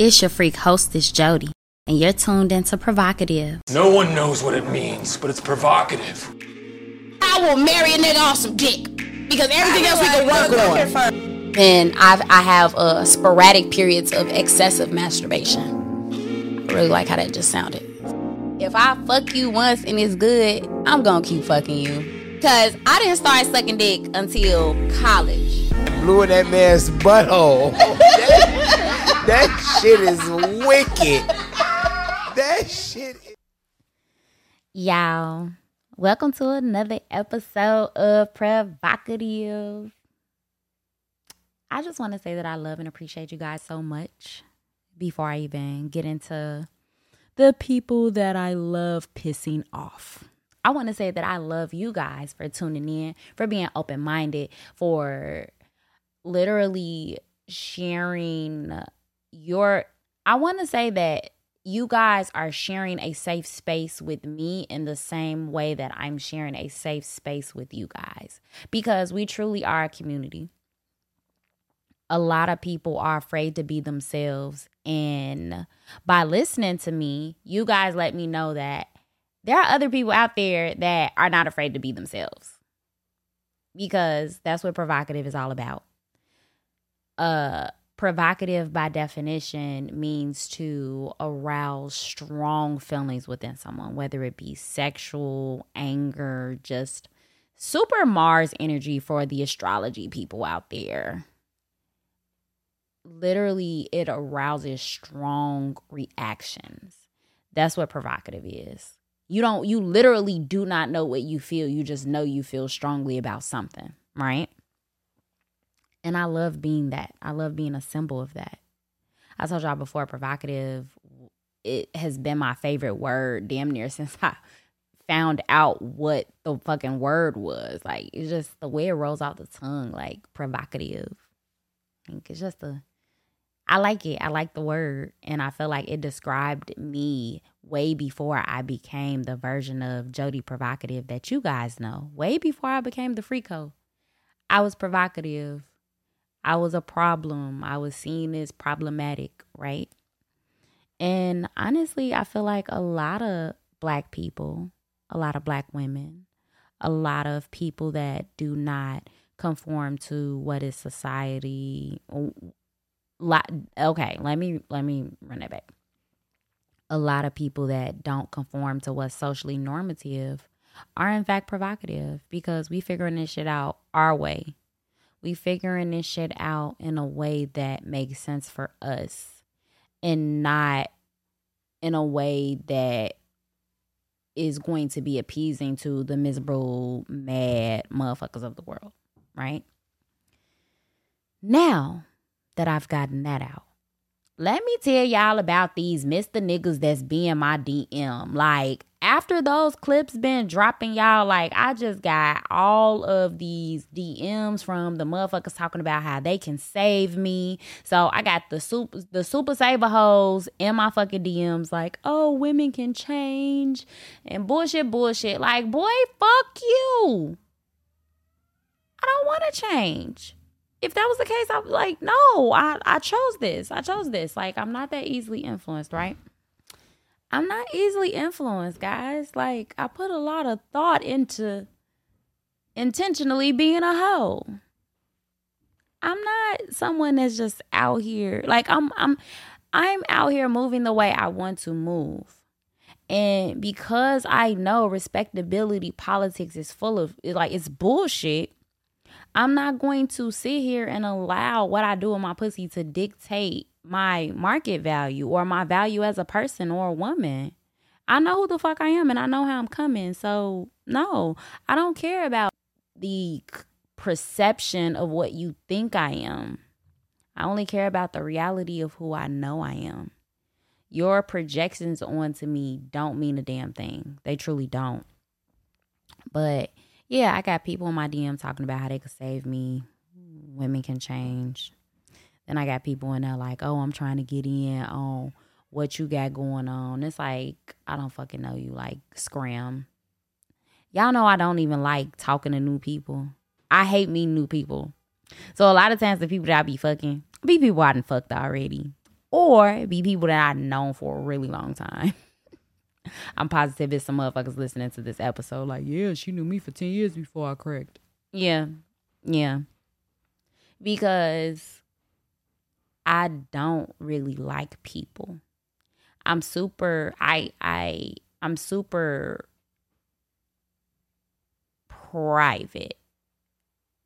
It's your freak hostess, Jody, and you're tuned into Provocative. No one knows what it means, but it's provocative. I will marry a nigga off some dick because everything else we can work on. And I've, I have uh, sporadic periods of excessive masturbation. I really like how that just sounded. If I fuck you once and it's good, I'm gonna keep fucking you. Cause I didn't start sucking dick until college. Blew in that man's butthole. that, shit is wicked. That shit. Is- Y'all, welcome to another episode of Provocative. I just want to say that I love and appreciate you guys so much before I even get into the people that I love pissing off. I want to say that I love you guys for tuning in, for being open minded, for literally sharing your. I want to say that you guys are sharing a safe space with me in the same way that I'm sharing a safe space with you guys because we truly are a community. A lot of people are afraid to be themselves. And by listening to me, you guys let me know that there are other people out there that are not afraid to be themselves because that's what provocative is all about. Uh, provocative by definition means to arouse strong feelings within someone whether it be sexual anger just super mars energy for the astrology people out there. Literally it arouses strong reactions. That's what provocative is. You don't you literally do not know what you feel. You just know you feel strongly about something right and I love being that. I love being a symbol of that. I told y'all before, provocative, it has been my favorite word damn near since I found out what the fucking word was. Like, it's just the way it rolls out the tongue, like provocative. Think it's just a, I like it. I like the word. And I feel like it described me way before I became the version of Jody Provocative that you guys know. Way before I became the Freako. I was provocative I was a problem. I was seen as problematic, right? And honestly, I feel like a lot of black people, a lot of black women, a lot of people that do not conform to what is society okay, let me let me run it back. A lot of people that don't conform to what's socially normative are in fact provocative because we figuring this shit out our way we figuring this shit out in a way that makes sense for us and not in a way that is going to be appeasing to the miserable, mad motherfuckers of the world, right? Now that I've gotten that out, let me tell y'all about these Mr. Niggas that's being my DM. Like, after those clips been dropping, y'all, like, I just got all of these DMs from the motherfuckers talking about how they can save me. So I got the super the super saver hoes in my fucking DMs, like, oh, women can change and bullshit, bullshit. Like, boy, fuck you. I don't want to change if that was the case, I was like, no, I, I chose this. I chose this. Like, I'm not that easily influenced, right? I'm not easily influenced, guys. Like, I put a lot of thought into intentionally being a hoe. I'm not someone that's just out here. Like, I'm I'm I'm out here moving the way I want to move. And because I know respectability politics is full of like it's bullshit, I'm not going to sit here and allow what I do with my pussy to dictate my market value or my value as a person or a woman. I know who the fuck I am and I know how I'm coming. So, no, I don't care about the perception of what you think I am. I only care about the reality of who I know I am. Your projections onto me don't mean a damn thing. They truly don't. But yeah, I got people in my DM talking about how they could save me. Women can change. Then I got people in there like, oh, I'm trying to get in on what you got going on. It's like, I don't fucking know you. Like, scram. Y'all know I don't even like talking to new people. I hate meeting new people. So a lot of times the people that I be fucking, be people I done fucked already. or be people that I've known for a really long time. I'm positive it's some motherfuckers listening to this episode like, yeah, she knew me for 10 years before I cracked. Yeah. Yeah. Because I don't really like people. I'm super I I I'm super private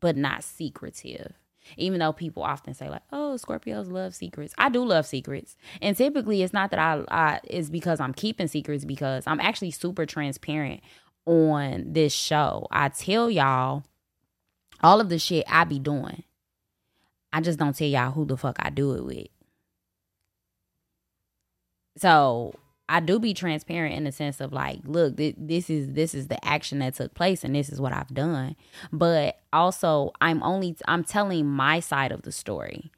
but not secretive. Even though people often say like, "Oh, Scorpios love secrets," I do love secrets, and typically it's not that I, I is because I'm keeping secrets because I'm actually super transparent on this show. I tell y'all all of the shit I be doing. I just don't tell y'all who the fuck I do it with. So I do be transparent in the sense of like, look, th- this is this is the action that took place and this is what I've done. But also, I'm only I'm telling my side of the story.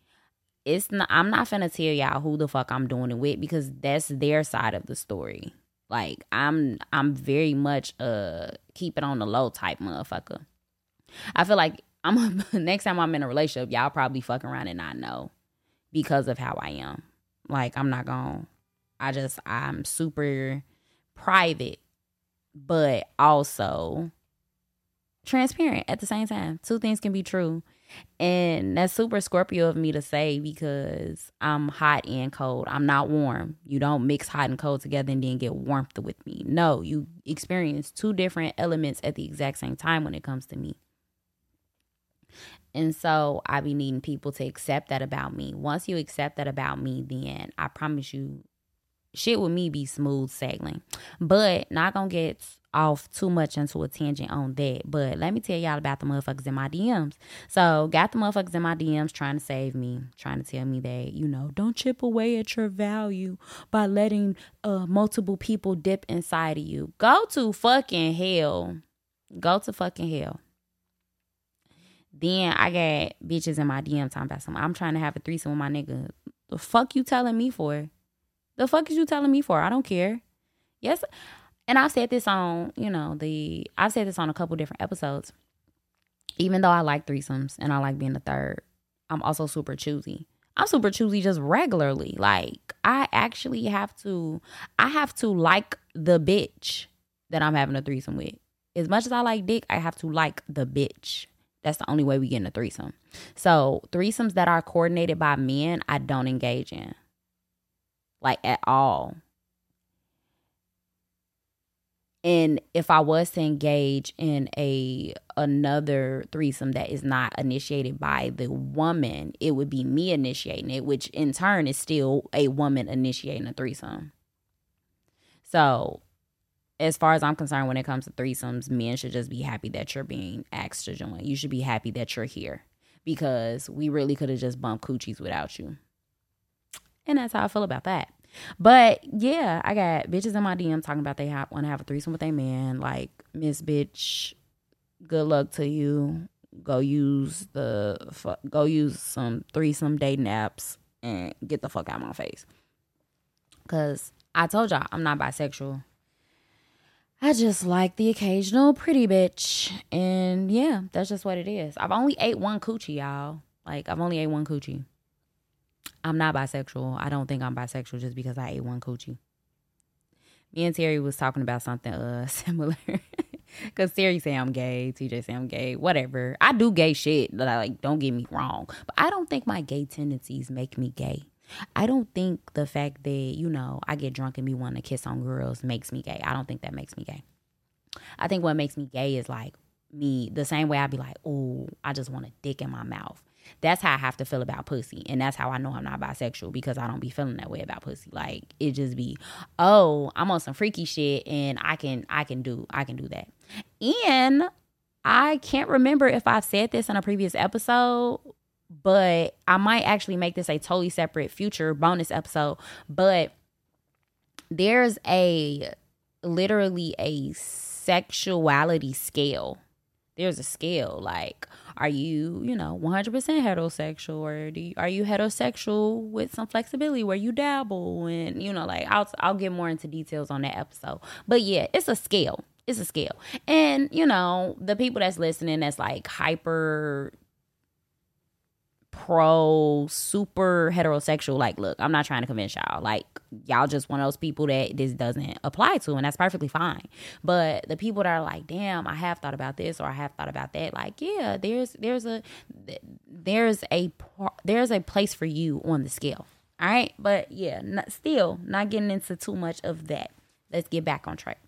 It's not I'm not gonna tell y'all who the fuck I'm doing it with because that's their side of the story. Like I'm I'm very much uh keep it on the low type motherfucker. I feel like I'm next time I'm in a relationship, y'all probably fuck around and not know because of how I am. Like I'm not gonna I just I'm super private, but also transparent at the same time. Two things can be true. And that's super Scorpio of me to say because I'm hot and cold. I'm not warm. You don't mix hot and cold together and then get warmth with me. No, you experience two different elements at the exact same time when it comes to me. And so I be needing people to accept that about me. Once you accept that about me, then I promise you shit with me be smooth sailing. But not gonna get off too much into a tangent on that. But let me tell y'all about the motherfuckers in my DMs. So got the motherfuckers in my DMs trying to save me, trying to tell me that, you know, don't chip away at your value by letting uh multiple people dip inside of you. Go to fucking hell. Go to fucking hell. Then I got bitches in my DM talking about something. I'm trying to have a threesome with my nigga. The fuck you telling me for? The fuck is you telling me for? I don't care. Yes. And I've said this on, you know, the I've said this on a couple different episodes. Even though I like threesomes and I like being the third, I'm also super choosy. I'm super choosy just regularly. Like I actually have to I have to like the bitch that I'm having a threesome with. As much as I like dick, I have to like the bitch. That's the only way we get in a threesome. So threesomes that are coordinated by men, I don't engage in like at all. And if I was to engage in a another threesome that is not initiated by the woman, it would be me initiating it, which in turn is still a woman initiating a threesome. So, as far as I'm concerned, when it comes to threesomes, men should just be happy that you're being asked to join. You should be happy that you're here because we really could have just bumped coochies without you. And that's how I feel about that. But yeah, I got bitches in my DM talking about they want to have a threesome with a man. Like, Miss Bitch, good luck to you. Go use the go use some threesome dating apps and get the fuck out of my face. Cause I told y'all I'm not bisexual. I just like the occasional pretty bitch. And yeah, that's just what it is. I've only ate one coochie, y'all. Like I've only ate one coochie. I'm not bisexual. I don't think I'm bisexual just because I ate one coochie. Me and Terry was talking about something uh similar. Cause Terry say I'm gay, TJ say I'm gay, whatever. I do gay shit. But I like, don't get me wrong, but I don't think my gay tendencies make me gay. I don't think the fact that you know I get drunk and me want to kiss on girls makes me gay. I don't think that makes me gay. I think what makes me gay is like me the same way I'd be like, oh, I just want a dick in my mouth. That's how I have to feel about pussy. And that's how I know I'm not bisexual because I don't be feeling that way about pussy. Like it just be, oh, I'm on some freaky shit and I can I can do I can do that. And I can't remember if I've said this in a previous episode, but I might actually make this a totally separate future bonus episode. But there's a literally a sexuality scale. There's a scale like are you, you know, 100% heterosexual or do you, are you heterosexual with some flexibility where you dabble and, you know, like I'll I'll get more into details on that episode. But yeah, it's a scale. It's a scale. And, you know, the people that's listening that's like hyper pro super heterosexual like look i'm not trying to convince y'all. Like y'all just one of those people that this doesn't apply to and that's perfectly fine. But the people that are like damn i have thought about this or i have thought about that like yeah there's there's a there's a there's a place for you on the scale. All right? But yeah not, still not getting into too much of that. Let's get back on track.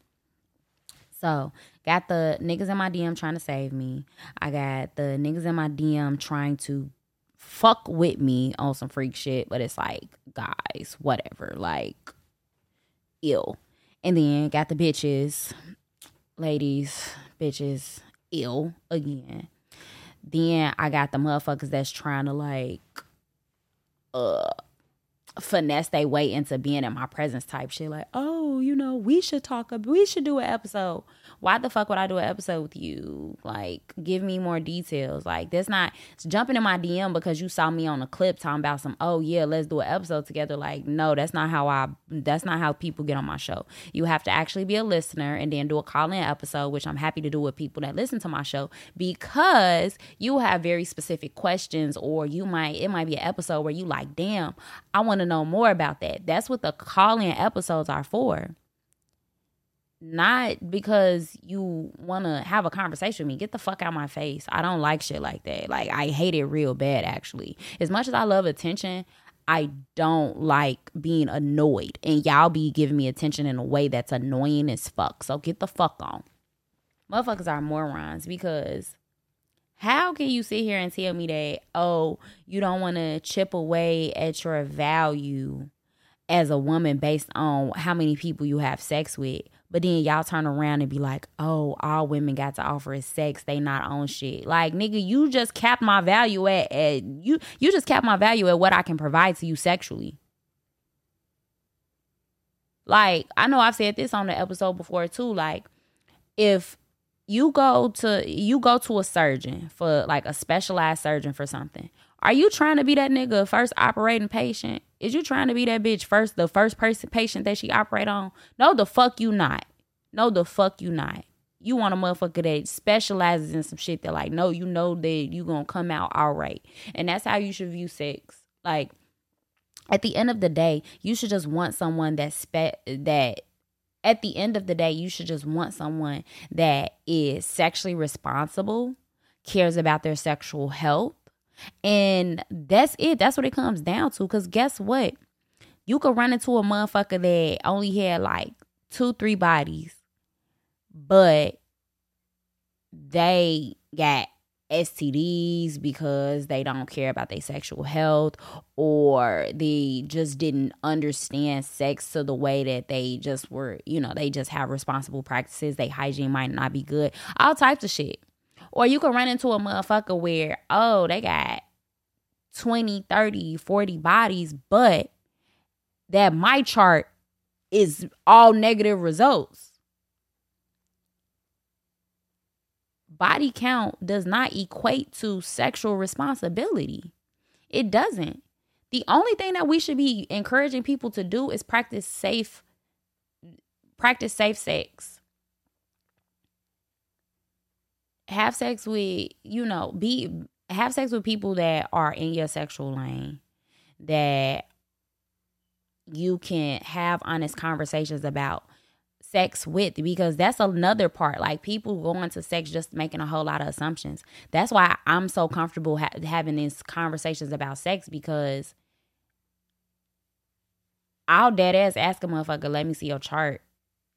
So, got the niggas in my DM trying to save me. I got the niggas in my DM trying to fuck with me on some freak shit, but it's like, guys, whatever, like, ill. And then got the bitches, ladies, bitches, ill again. Then I got the motherfuckers that's trying to like, uh, finesse their way into being in my presence type shit. Like, oh, you know, we should talk. We should do an episode why the fuck would I do an episode with you? Like, give me more details. Like, that's not jumping in my DM because you saw me on a clip talking about some, oh yeah, let's do an episode together. Like, no, that's not how I that's not how people get on my show. You have to actually be a listener and then do a call-in episode, which I'm happy to do with people that listen to my show because you have very specific questions or you might it might be an episode where you like, damn, I want to know more about that. That's what the call-in episodes are for not because you want to have a conversation with me. Get the fuck out my face. I don't like shit like that. Like I hate it real bad actually. As much as I love attention, I don't like being annoyed. And y'all be giving me attention in a way that's annoying as fuck. So get the fuck on. Motherfuckers are morons because how can you sit here and tell me that, oh, you don't want to chip away at your value as a woman based on how many people you have sex with but then y'all turn around and be like, oh, all women got to offer is sex. They not own shit. Like, nigga, you just capped my value at, at you you just capped my value at what I can provide to you sexually. Like, I know I've said this on the episode before too. Like, if you go to you go to a surgeon for like a specialized surgeon for something, are you trying to be that nigga first operating patient? Is you trying to be that bitch first, the first person patient that she operate on? No, the fuck you not. No, the fuck you not. You want a motherfucker that specializes in some shit that like, no, you know that you gonna come out all right. And that's how you should view sex. Like, at the end of the day, you should just want someone that spe- that at the end of the day, you should just want someone that is sexually responsible, cares about their sexual health, and that's it. That's what it comes down to. Cause guess what? You could run into a motherfucker that only had like two, three bodies, but they got STDs because they don't care about their sexual health or they just didn't understand sex to the way that they just were, you know, they just have responsible practices. They hygiene might not be good. All types of shit. Or you can run into a motherfucker where, oh, they got 20, 30, 40 bodies, but that my chart is all negative results. Body count does not equate to sexual responsibility. It doesn't. The only thing that we should be encouraging people to do is practice safe practice safe sex have sex with, you know, be have sex with people that are in your sexual lane that you can have honest conversations about sex with because that's another part like people go into sex just making a whole lot of assumptions that's why i'm so comfortable ha- having these conversations about sex because i'll dead ass ask a motherfucker let me see your chart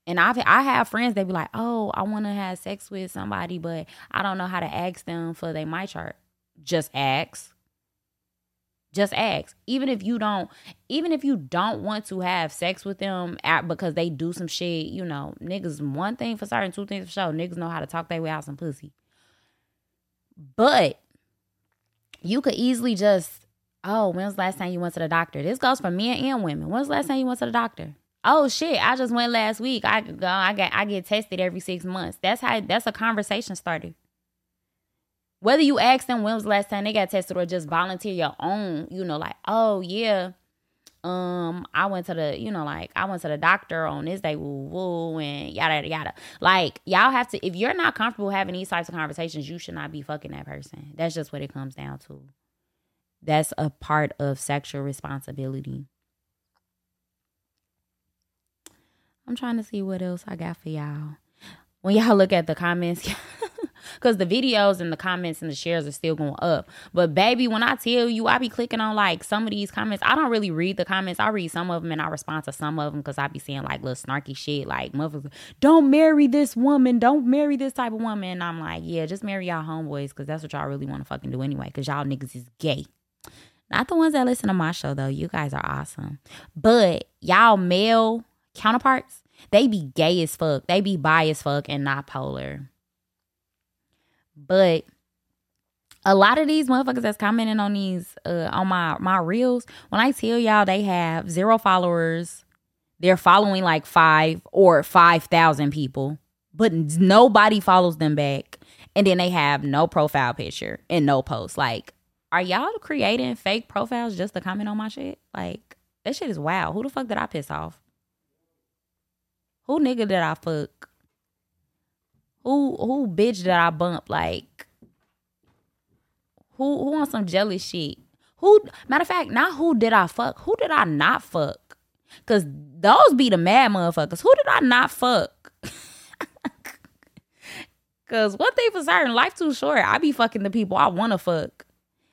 and I've I have friends that be like, oh, I want to have sex with somebody, but I don't know how to ask them for their MyChart. Just ask. Just ask. Even if you don't, even if you don't want to have sex with them at, because they do some shit, you know, niggas one thing for certain, two things for sure. Niggas know how to talk their way out some pussy. But you could easily just, oh, when's the last time you went to the doctor? This goes for men and women. When's the last time you went to the doctor? oh shit, I just went last week. I go, I get I get tested every six months. That's how that's a conversation starter. Whether you ask them when was the last time they got tested or just volunteer your own, you know, like, oh yeah, um, I went to the, you know, like I went to the doctor on this day, woo woo, and yada yada yada. Like y'all have to, if you're not comfortable having these types of conversations, you should not be fucking that person. That's just what it comes down to. that's a part of sexual responsibility. I'm trying to see what else I got for y'all. When y'all look at the comments, because the videos and the comments and the shares are still going up. But baby, when I tell you, I be clicking on like some of these comments. I don't really read the comments. I read some of them and I respond to some of them because I be seeing like little snarky shit like motherfuckers. Don't marry this woman. Don't marry this type of woman. And I'm like, yeah, just marry y'all homeboys because that's what y'all really want to fucking do anyway. Because y'all niggas is gay. Not the ones that listen to my show though. You guys are awesome. But y'all male counterparts, they be gay as fuck. They be bi as fuck and not polar. But a lot of these motherfuckers that's commenting on these uh on my my reels, when I tell y'all they have zero followers, they're following like five or five thousand people, but nobody follows them back. And then they have no profile picture and no post. Like, are y'all creating fake profiles just to comment on my shit? Like, that shit is wow. Who the fuck did I piss off? Who nigga did I fuck? Who who bitch did I bump? Like who who on some jealous shit? Who matter of fact, not who did I fuck? Who did I not fuck? Cause those be the mad motherfuckers. Who did I not fuck? Cause what they for certain, life too short. I be fucking the people I wanna fuck.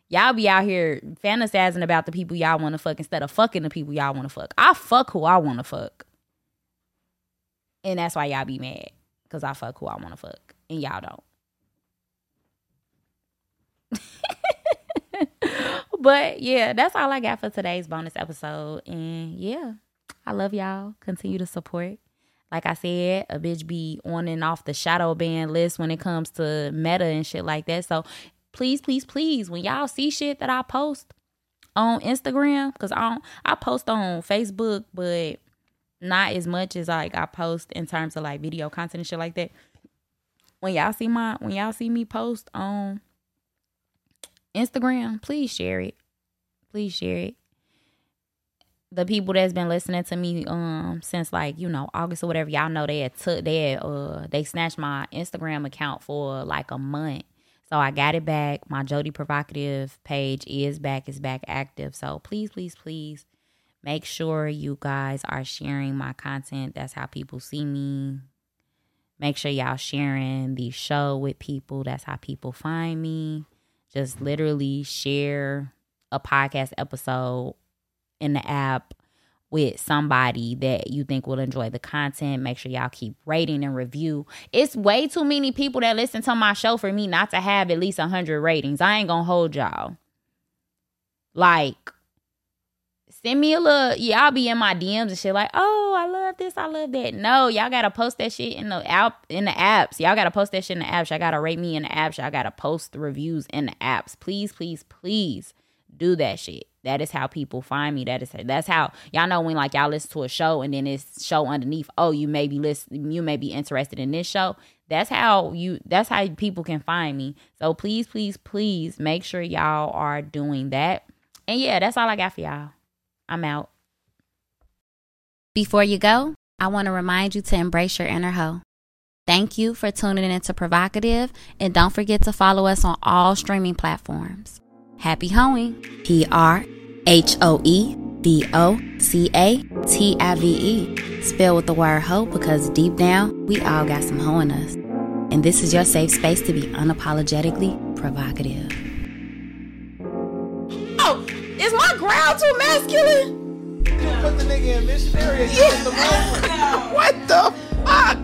Y'all be out here fantasizing about the people y'all wanna fuck instead of fucking the people y'all wanna fuck. I fuck who I wanna fuck. And that's why y'all be mad because I fuck who I want to fuck, and y'all don't. but yeah, that's all I got for today's bonus episode. And yeah, I love y'all. Continue to support. Like I said, a bitch be on and off the shadow ban list when it comes to meta and shit like that. So please, please, please, when y'all see shit that I post on Instagram, because I don't I post on Facebook, but not as much as like I post in terms of like video content and shit like that. When y'all see my when y'all see me post on Instagram, please share it. Please share it. The people that's been listening to me um since like, you know, August or whatever, y'all know they had took they uh they snatched my Instagram account for like a month. So I got it back. My Jody Provocative page is back, is back active. So please, please, please Make sure you guys are sharing my content. That's how people see me. Make sure y'all sharing the show with people. That's how people find me. Just literally share a podcast episode in the app with somebody that you think will enjoy the content. Make sure y'all keep rating and review. It's way too many people that listen to my show for me not to have at least 100 ratings. I ain't gonna hold y'all. Like, send me a little y'all be in my DMs and shit like, oh, I love this, I love that. No, y'all gotta post that shit in the app in the apps. Y'all gotta post that shit in the apps. Y'all gotta rate me in the apps. Y'all gotta post the reviews in the apps. Please, please, please do that shit. That is how people find me. That is that's how y'all know when like y'all listen to a show and then it's show underneath. Oh, you may be listen, you may be interested in this show. That's how you. That's how people can find me. So please, please, please make sure y'all are doing that. And yeah, that's all I got for y'all. I'm out. Before you go, I want to remind you to embrace your inner hoe. Thank you for tuning in to Provocative, and don't forget to follow us on all streaming platforms. Happy hoeing. P R H O E V O C A T I V E. Spell with the word hoe because deep down, we all got some hoe in us. And this is your safe space to be unapologetically provocative. around too masculine? Put the nigga in missionary yeah. the What the fuck?